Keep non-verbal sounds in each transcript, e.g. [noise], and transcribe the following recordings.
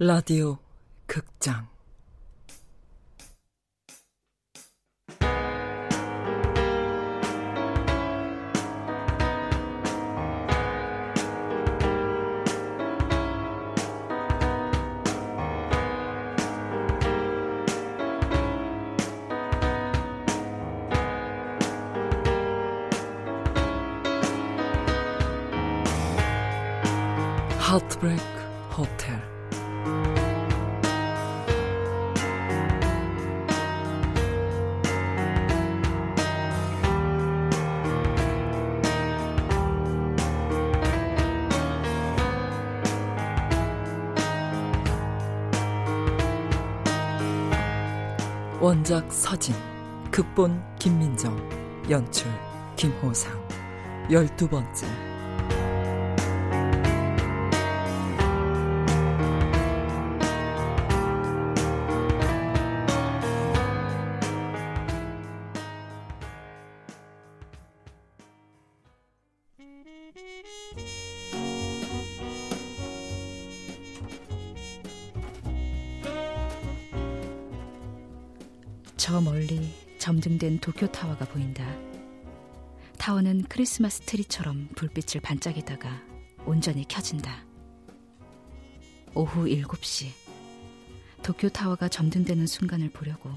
라디오 극장. 하트브레이크 호텔 원작 서진 극본 김민정 연출 김호상. 열두 번째 도쿄 타워가 보인다. 타워는 크리스마스 트리처럼 불빛을 반짝이다가 온전히 켜진다. 오후 7시. 도쿄 타워가 점등되는 순간을 보려고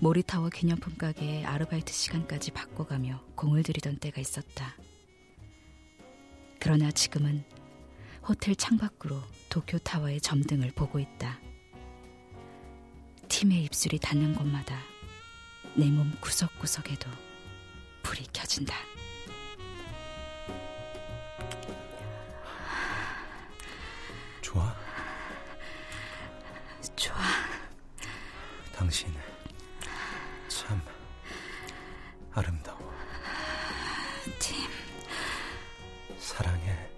모리타워 기념품 가게의 아르바이트 시간까지 바꿔가며 공을 들이던 때가 있었다. 그러나 지금은 호텔 창밖으로 도쿄 타워의 점등을 보고 있다. 팀의 입술이 닿는 곳마다 내 몸 구석구석에도 불이 켜진다. 좋아? 좋아. 당신 참 아름다워. 팀. 사랑해.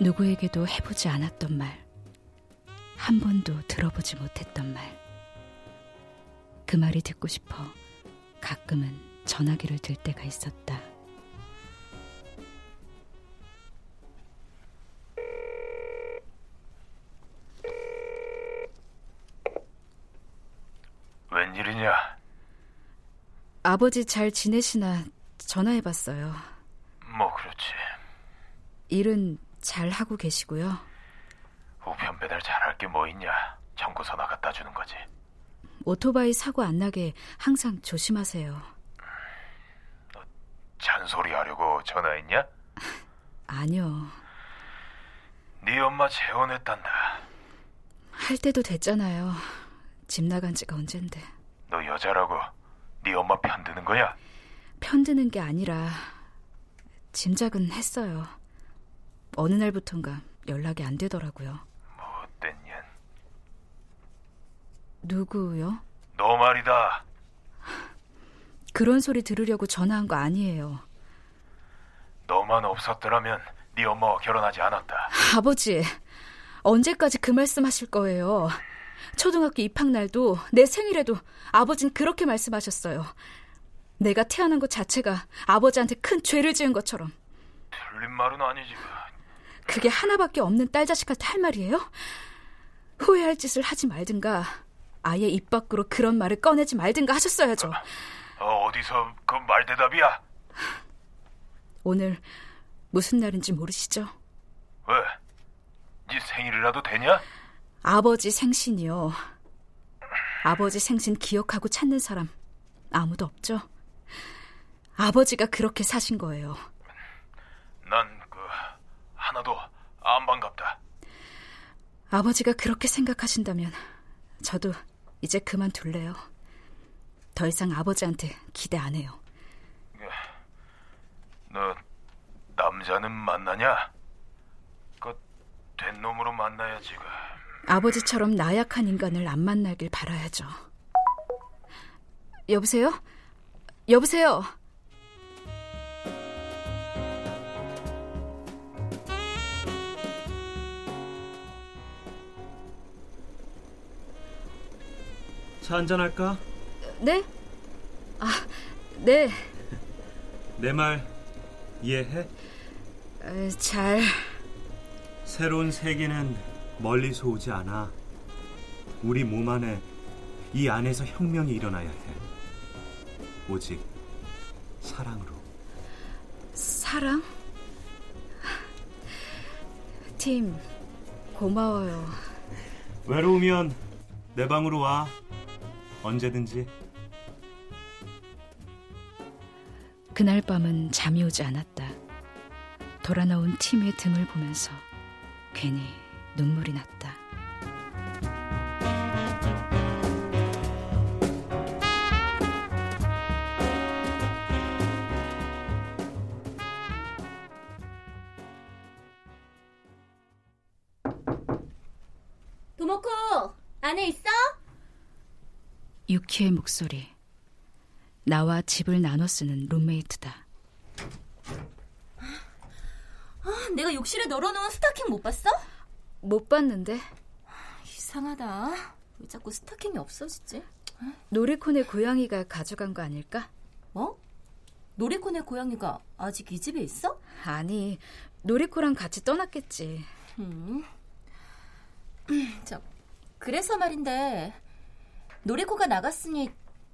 누구에게도 해보지 않았던 말. 한 번도 들어보지 못했던 말. 그 말이 듣고 싶어 가끔은 전화기를 들 때가 있었다. 웬일이냐? 아버지 잘 지내시나 전화해봤어요. 뭐 그렇지. 일은 잘 하고 계시고요. 우편 배달 잘할 게 뭐 있냐? 청구서 나갔다 주는 거지. 오토바이 사고 안 나게 항상 조심하세요. 잔소리 하려고 전화했냐? [laughs] 아니요. 네 엄마 재혼했단다. 할 때도 됐잖아요. 집 나간 지가 언젠데. 너 여자라고 네 엄마 편드는 거야? 편드는 게 아니라 짐작은 했어요. 어느 날부턴가 연락이 안 되더라고요. 못된 년. 누구요? 너 말이다. 그런 소리 들으려고 전화한 거 아니에요. 너만 없었더라면 네 엄마와 결혼하지 않았다. 아버지, 언제까지 그 말씀 하실 거예요? 초등학교 입학 날도 내 생일에도 아버진 그렇게 말씀하셨어요. 내가 태어난 것 자체가 아버지한테 큰 죄를 지은 것처럼. 틀린 말은 아니지. 그게 하나밖에 없는 딸 자식한테 할 말이에요? 후회할 짓을 하지 말든가 아예 입 밖으로 그런 말을 꺼내지 말든가 하셨어야죠. 어, 어디서 그 말대답이야? 오늘 무슨 날인지 모르시죠? 왜? 네 생일이라도 되냐? 아버지 생신이요. 아버지 생신 기억하고 찾는 사람 아무도 없죠? 아버지가 그렇게 사신 거예요. 난 그 하나도 안 반갑다. 아버지가 그렇게 생각하신다면 저도 이제 그만둘래요. 더 이상 아버지한테 기대 안 해요. 너 남자는 만나냐? 된 놈으로 만나야지. 그. 아버지처럼 나약한 인간을 안 만나길 바라야죠. 여보세요? 여보세요? 차 한잔할까? 네? 아, 네. [laughs] 내 말 이해해? 에, 잘. 새로운 세계는 멀리서 오지 않아. 우리 몸 안에 이 안에서 혁명이 일어나야 해. 오직 사랑으로. 사랑? 팀, 고마워요. 외로우면 내 방으로 와. 언제든지. 그날 밤은 잠이 오지 않았다. 돌아 나온 팀의 등을 보면서 괜히 눈물이 났다. 유키의 목소리. 나와 집을 나눠 쓰는 룸메이트다. 아, 내가 욕실에 널어놓은 스타킹 못 봤어? 못 봤는데 이상하다. 왜 자꾸 스타킹이 없어지지? 노리콘의 고양이가 가져간 거 아닐까? 뭐? 노리콘의 고양이가 아직 이 집에 있어? 아니, 노리코랑 같이 떠났겠지. 음. 저, 그래서 말인데, 노리코가 나갔으니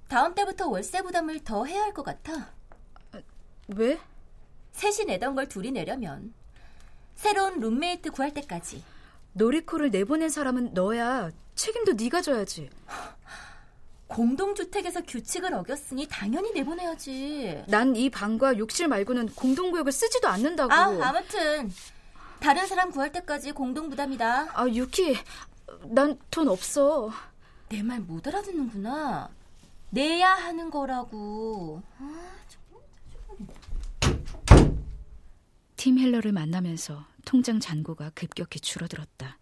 다음 때부터 월세 부담을 더 해야 할 것 같아. 왜? 셋이 내던 걸 둘이 내려면 새로운 룸메이트 구할 때까지. 노리코를 내보낸 사람은 너야. 책임도 네가 져야지. 공동주택에서 규칙을 어겼으니 당연히 내보내야지. 난 이 방과 욕실 말고는 공동구역을 쓰지도 않는다고. 아, 아무튼 다른 사람 구할 때까지 공동 부담이다. 아, 유키, 난 돈 없어. 내 말 못 알아듣는구나. 내야 하는 거라고. 팀 헬러를 만나면서 통장 잔고가 급격히 줄어들었다.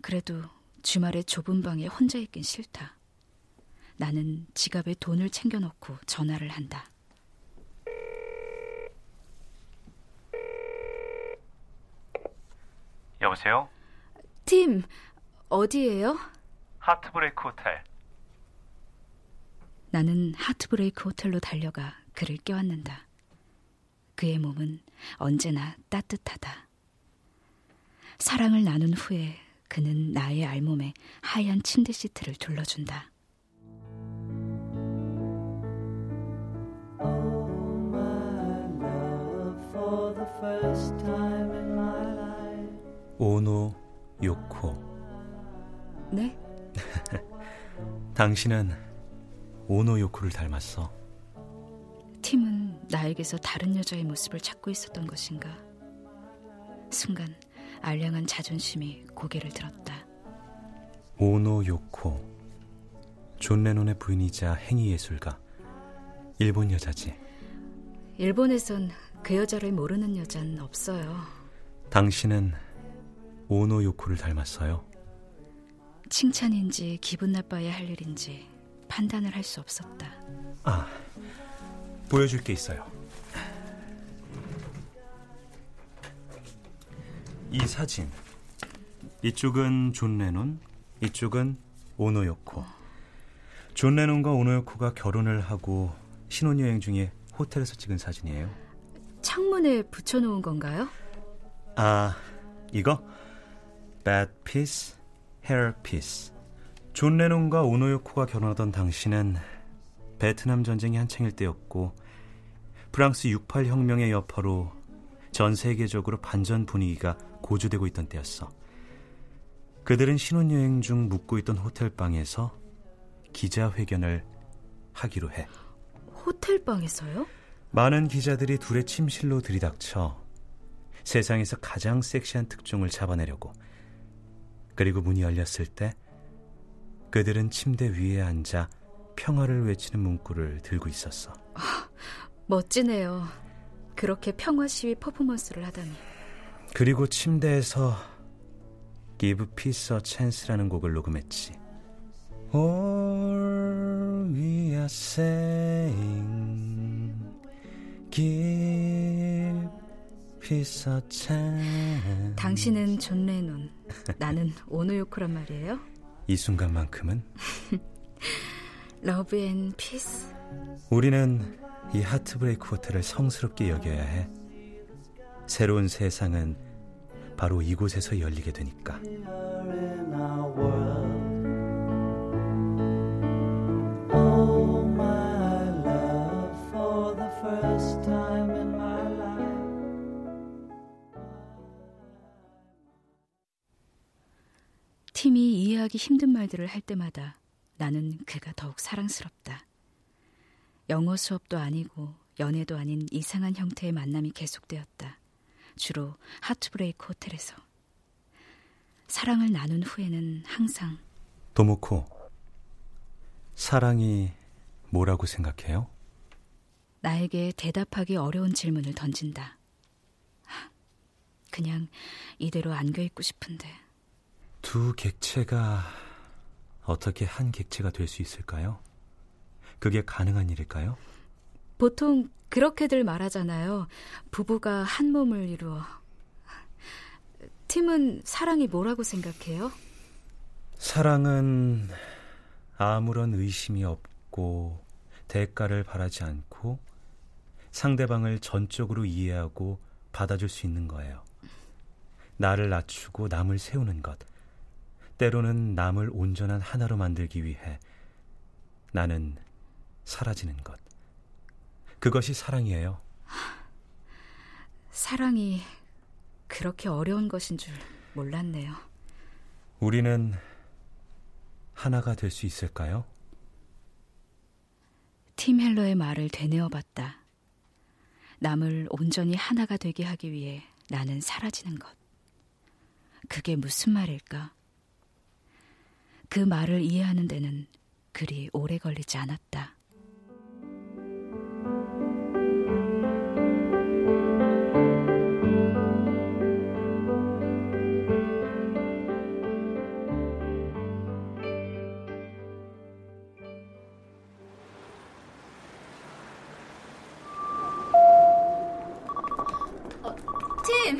그래도 주말에 좁은 방에 혼자 있긴 싫다. 나는 지갑에 돈을 챙겨놓고 전화를 한다. 여보세요? 팀, 어디예요? 하트브레이크 호텔. 나는 하트브레이크 호텔로 달려가 그를 껴안는다. 그의 몸은 언제나 따뜻하다. 사랑을 나눈 후에 그는 나의 알몸에 하얀 침대 시트를 둘러준다. 오노 요코. 네? [laughs] 당신은 오노 요코를 닮았어. 팀은 나에게서 다른 여자의 모습을 찾고 있었던 것인가? 순간 알량한 자존심이 고개를 들었다. 오노 요코. 존 레논의 부인이자 행위 예술가. 일본 여자지. 일본에선 그 여자를 모르는 여잔 없어요. 당신은 오노 요코를 닮았어요. 칭찬인지 기분 나빠야 할 일인지 판단을 할 수 없었다. 아, 보여줄 게 있어요. 이 사진. 이쪽은 존 레논, 이쪽은 오노요코. 존 레논과 오노요코가 결혼을 하고 신혼여행 중에 호텔에서 찍은 사진이에요. 창문에 붙여놓은 건가요? 아, 이거? Bed Peace. 존 레논과 오노요코가 결혼하던 당시는 베트남 전쟁이 한창일 때였고 프랑스 68 혁명의 여파로 전 세계적으로 반전 분위기가 고조되고 있던 때였어. 그들은 신혼여행 중 묵고 있던 호텔 방에서 기자회견을 하기로 해. 호텔 방에서요? 많은 기자들이 둘의 침실로 들이닥쳐 세상에서 가장 섹시한 특종을 잡아내려고. 그리고 문이 열렸을 때 그들은 침대 위에 앉아 평화를 외치는 문구를 들고 있었어. [laughs] 멋지네요. 그렇게 평화 시위 퍼포먼스를 하다니. 그리고 침대에서 Give Peace a Chance라는 곡을 녹음했지. All we are saying Give chance 당신은 존 레논, 나는 오노요코란 말이에요. 이 순간만큼은 Love and Peace. 우리는 이 하트브레이크 호텔을 성스럽게 여겨야 해. 새로운 세상은 바로 이곳에서 열리게 되니까. 팀이 이해하기 힘든 말들을 할 때마다 나는 그가 더욱 사랑스럽다. 영어 수업도 아니고 연애도 아닌 이상한 형태의 만남이 계속되었다. 주로 하트브레이크 호텔에서. 사랑을 나눈 후에는 항상 도모코, 사랑이 뭐라고 생각해요? 나에게 대답하기 어려운 질문을 던진다. 그냥 이대로 안겨 있고 싶은데. 두 객체가 어떻게 한 객체가 될 수 있을까요? 그게 가능한 일일까요? 보통 그렇게들 말하잖아요. 부부가 한 몸을 이루어. 팀은 사랑이 뭐라고 생각해요? 사랑은 아무런 의심이 없고 대가를 바라지 않고 상대방을 전적으로 이해하고 받아줄 수 있는 거예요. 나를 낮추고 남을 세우는 것. 때로는 남을 온전한 하나로 만들기 위해 나는 사라지는 것. 그것이 사랑이에요. 사랑이 그렇게 어려운 것인 줄 몰랐네요. 우리는 하나가 될 수 있을까요? 팀 헬러의 말을 되뇌어 봤다. 남을 온전히 하나가 되게 하기 위해 나는 사라지는 것. 그게 무슨 말일까? 그 말을 이해하는 데는 그리 오래 걸리지 않았다. 팀!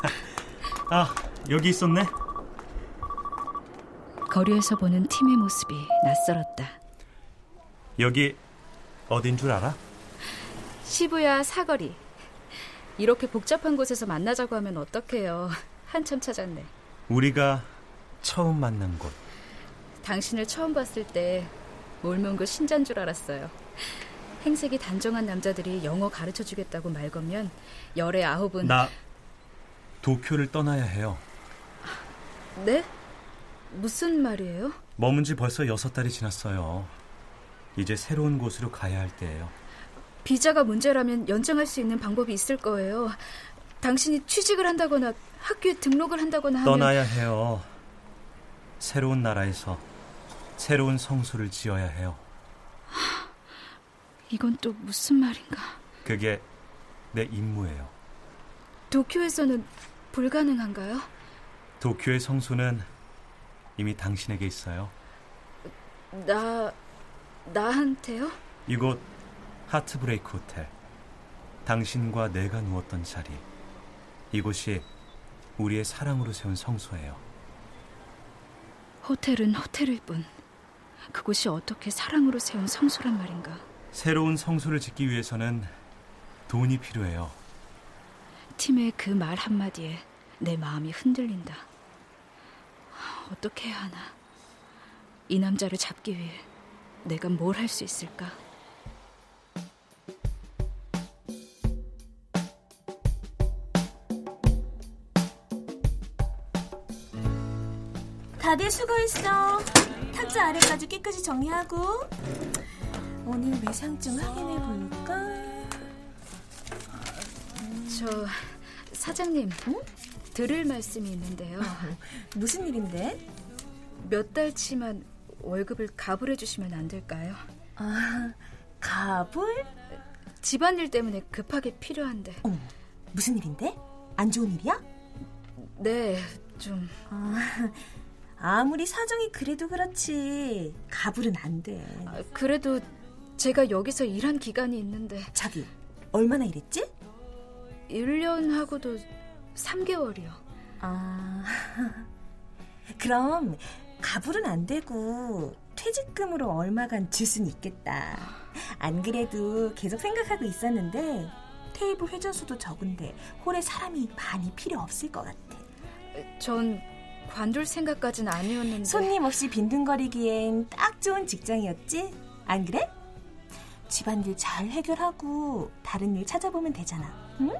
[laughs] 아, 여기 있었네. 거리에서 보는 팀의 모습이 낯설었다. 여기 어딘 줄 알아? 시부야 사거리. 이렇게 복잡한 곳에서 만나자고 하면 어떡해요. 한참 찾았네. 우리가 처음 만난 곳. 당신을 처음 봤을 때 몰몬고 신자인 줄 알았어요. 행색이 단정한 남자들이 영어 가르쳐 주겠다고 말 거면 열의 아홉은 나 도쿄를 떠나야 해요. 네? 무슨 말이에요? 머문 지 벌써 여섯 달이 지났어요. 이제 새로운 곳으로 가야 할 때예요. 비자가 문제라면 연장할 수 있는 방법이 있을 거예요. 당신이 취직을 한다거나 학교에 등록을 한다거나 하면 떠나야 해요. 새로운 나라에서 새로운 성소를 지어야 해요. 이건 또 무슨 말인가? 그게 내 임무예요. 도쿄에서는 불가능한가요? 도쿄의 성소는 이미 당신에게 있어요. 나 나한테요? 이곳 하트브레이크 호텔. 당신과 내가 누웠던 자리. 이곳이 우리의 사랑으로 세운 성소예요. 호텔은 호텔일 뿐 그곳이 어떻게 사랑으로 세운 성소란 말인가? 새로운 성소를 짓기 위해서는 돈이 필요해요. 팀의 그 말 한마디에 내 마음이 흔들린다. 어떻게 해야 하나? 이 남자를 잡기 위해 내가 뭘 할 수 있을까? 다들 수고했어. 탁자 아래까지 깨끗이 정리하고. 오늘 매상 좀 확인해 볼까? 저 사장님, 들을 말씀이 있는데요. [laughs] 무슨 일인데? 몇 달치만 월급을 가불 해 주시면 안 될까요? 아, 가불? 집안일 때문에 급하게 필요한데. 어머, 무슨 일인데? 안 좋은 일이야? 네, 좀... 아, 아무리 사정이 그래도 그렇지 가불은 안 돼. 아, 그래도 제가 여기서 일한 기간이 있는데 자기 얼마나 일했지? 1년 하고도 3개월이요. 아, [laughs] 그럼 가불은 안 되고 퇴직금으로 얼마간 줄 수는 있겠다. 안 그래도 계속 생각하고 있었는데 테이블 회전수도 적은데 홀에 사람이 많이 필요 없을 것 같아. 전 관둘 생각까진 아니었는데 손님 없이 빈둥거리기엔 딱 좋은 직장이었지? 안 그래? 집안일 잘 해결하고 다른 일 찾아보면 되잖아. 응?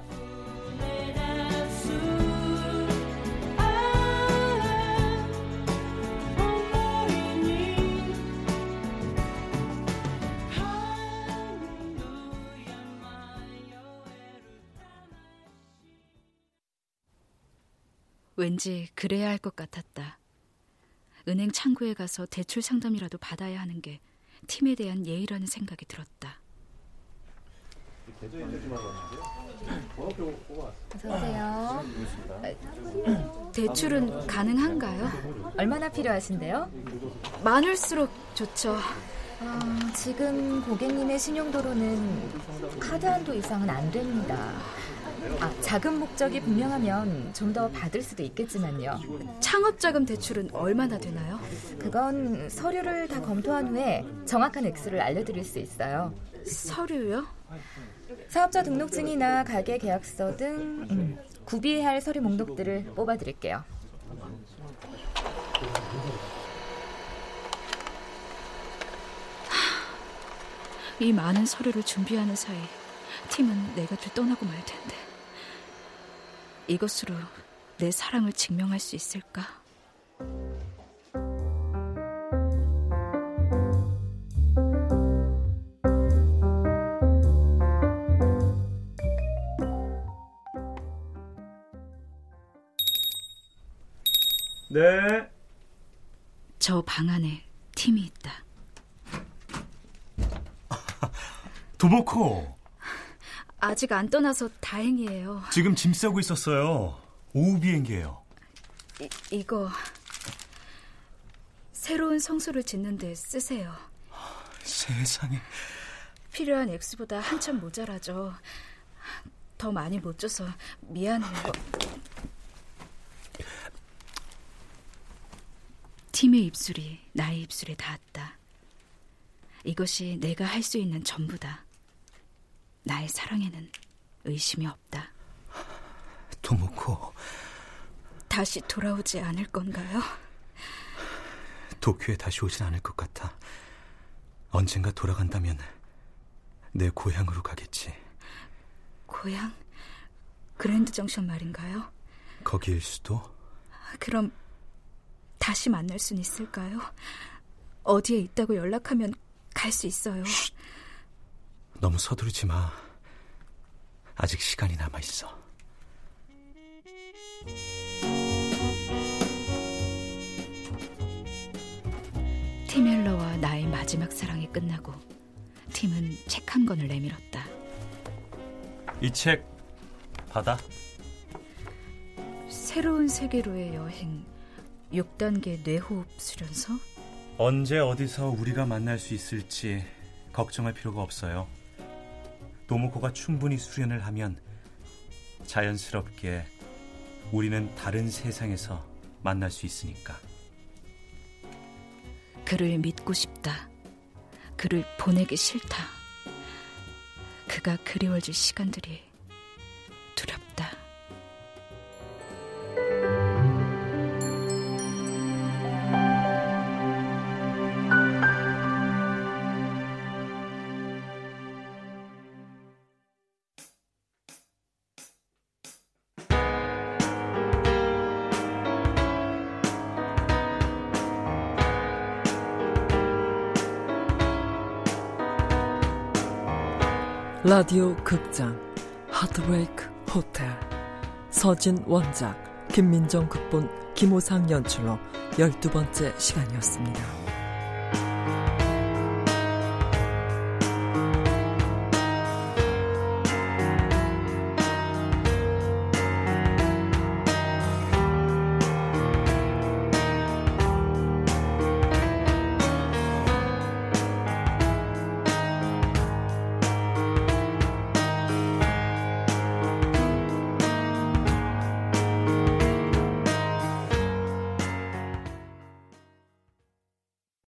왠지 그래야 할 것 같았다. 은행 창구에 가서 대출 상담이라도 받아야 하는 게 팀에 대한 예의라는 생각이 들었다. 어서오세요. 대출은 가능한가요? 얼마나 필요하신데요? 많을수록 좋죠. 어, 지금 고객님의 신용도로는 카드 한도 이상은 안 됩니다. 아, 자금 목적이 분명하면 좀 더 받을 수도 있겠지만요. 창업자금 대출은 얼마나 되나요? 그건 서류를 다 검토한 후에 정확한 액수를 알려드릴 수 있어요. 서류요? 사업자 등록증이나 가게 계약서 등 음, 구비해야 할 서류 목록들을 뽑아드릴게요. 이 많은 서류를 준비하는 사이 팀은 내 곁을 떠나고 말 텐데 이것으로 내 사랑을 증명할 수 있을까? 네. 저 방 안에 팀이 있다. [laughs] 도모코. 아직 안 떠나서 다행이에요. 지금 짐 싸고 있었어요. 오후 비행기예요. 이, 이거 새로운 성소를 짓는데 쓰세요. 세상에. 필요한 액수보다 한참 모자라죠. 더 많이 못 줘서 미안해요. 팀의 입술이 나의 입술에 닿았다. 이것이 내가 할 수 있는 전부다. 나의 사랑에는 의심이 없다. 도모코. 다시 돌아오지 않을 건가요? 도쿄에 다시 오진 않을 것 같아. 언젠가 돌아간다면 내 고향으로 가겠지. 고향? 그랜드 정션 말인가요? 거기일 수도? 그럼 다시 만날 순 있을까요? 어디에 있다고 연락하면 갈 수 있어요. 쉿. 너무 서두르지 마. 아직 시간이 남아 있어. 티멜러와 나의 마지막 사랑이 끝나고 팀은 책 한 권을 내밀었다. 이 책 받아. 새로운 세계로의 여행 6단계 뇌호흡 수련서? 언제 어디서 우리가 만날 수 있을지 걱정할 필요가 없어요. 도모코가 충분히 수련을 하면 자연스럽게 우리는 다른 세상에서 만날 수 있으니까. 그를 믿고 싶다. 그를 보내기 싫다. 그가 그리워질 시간들이 라디오 극장 하드브레이크 호텔 서진 원작 김민정 극본 김호상 연출로 12번째 시간이었습니다.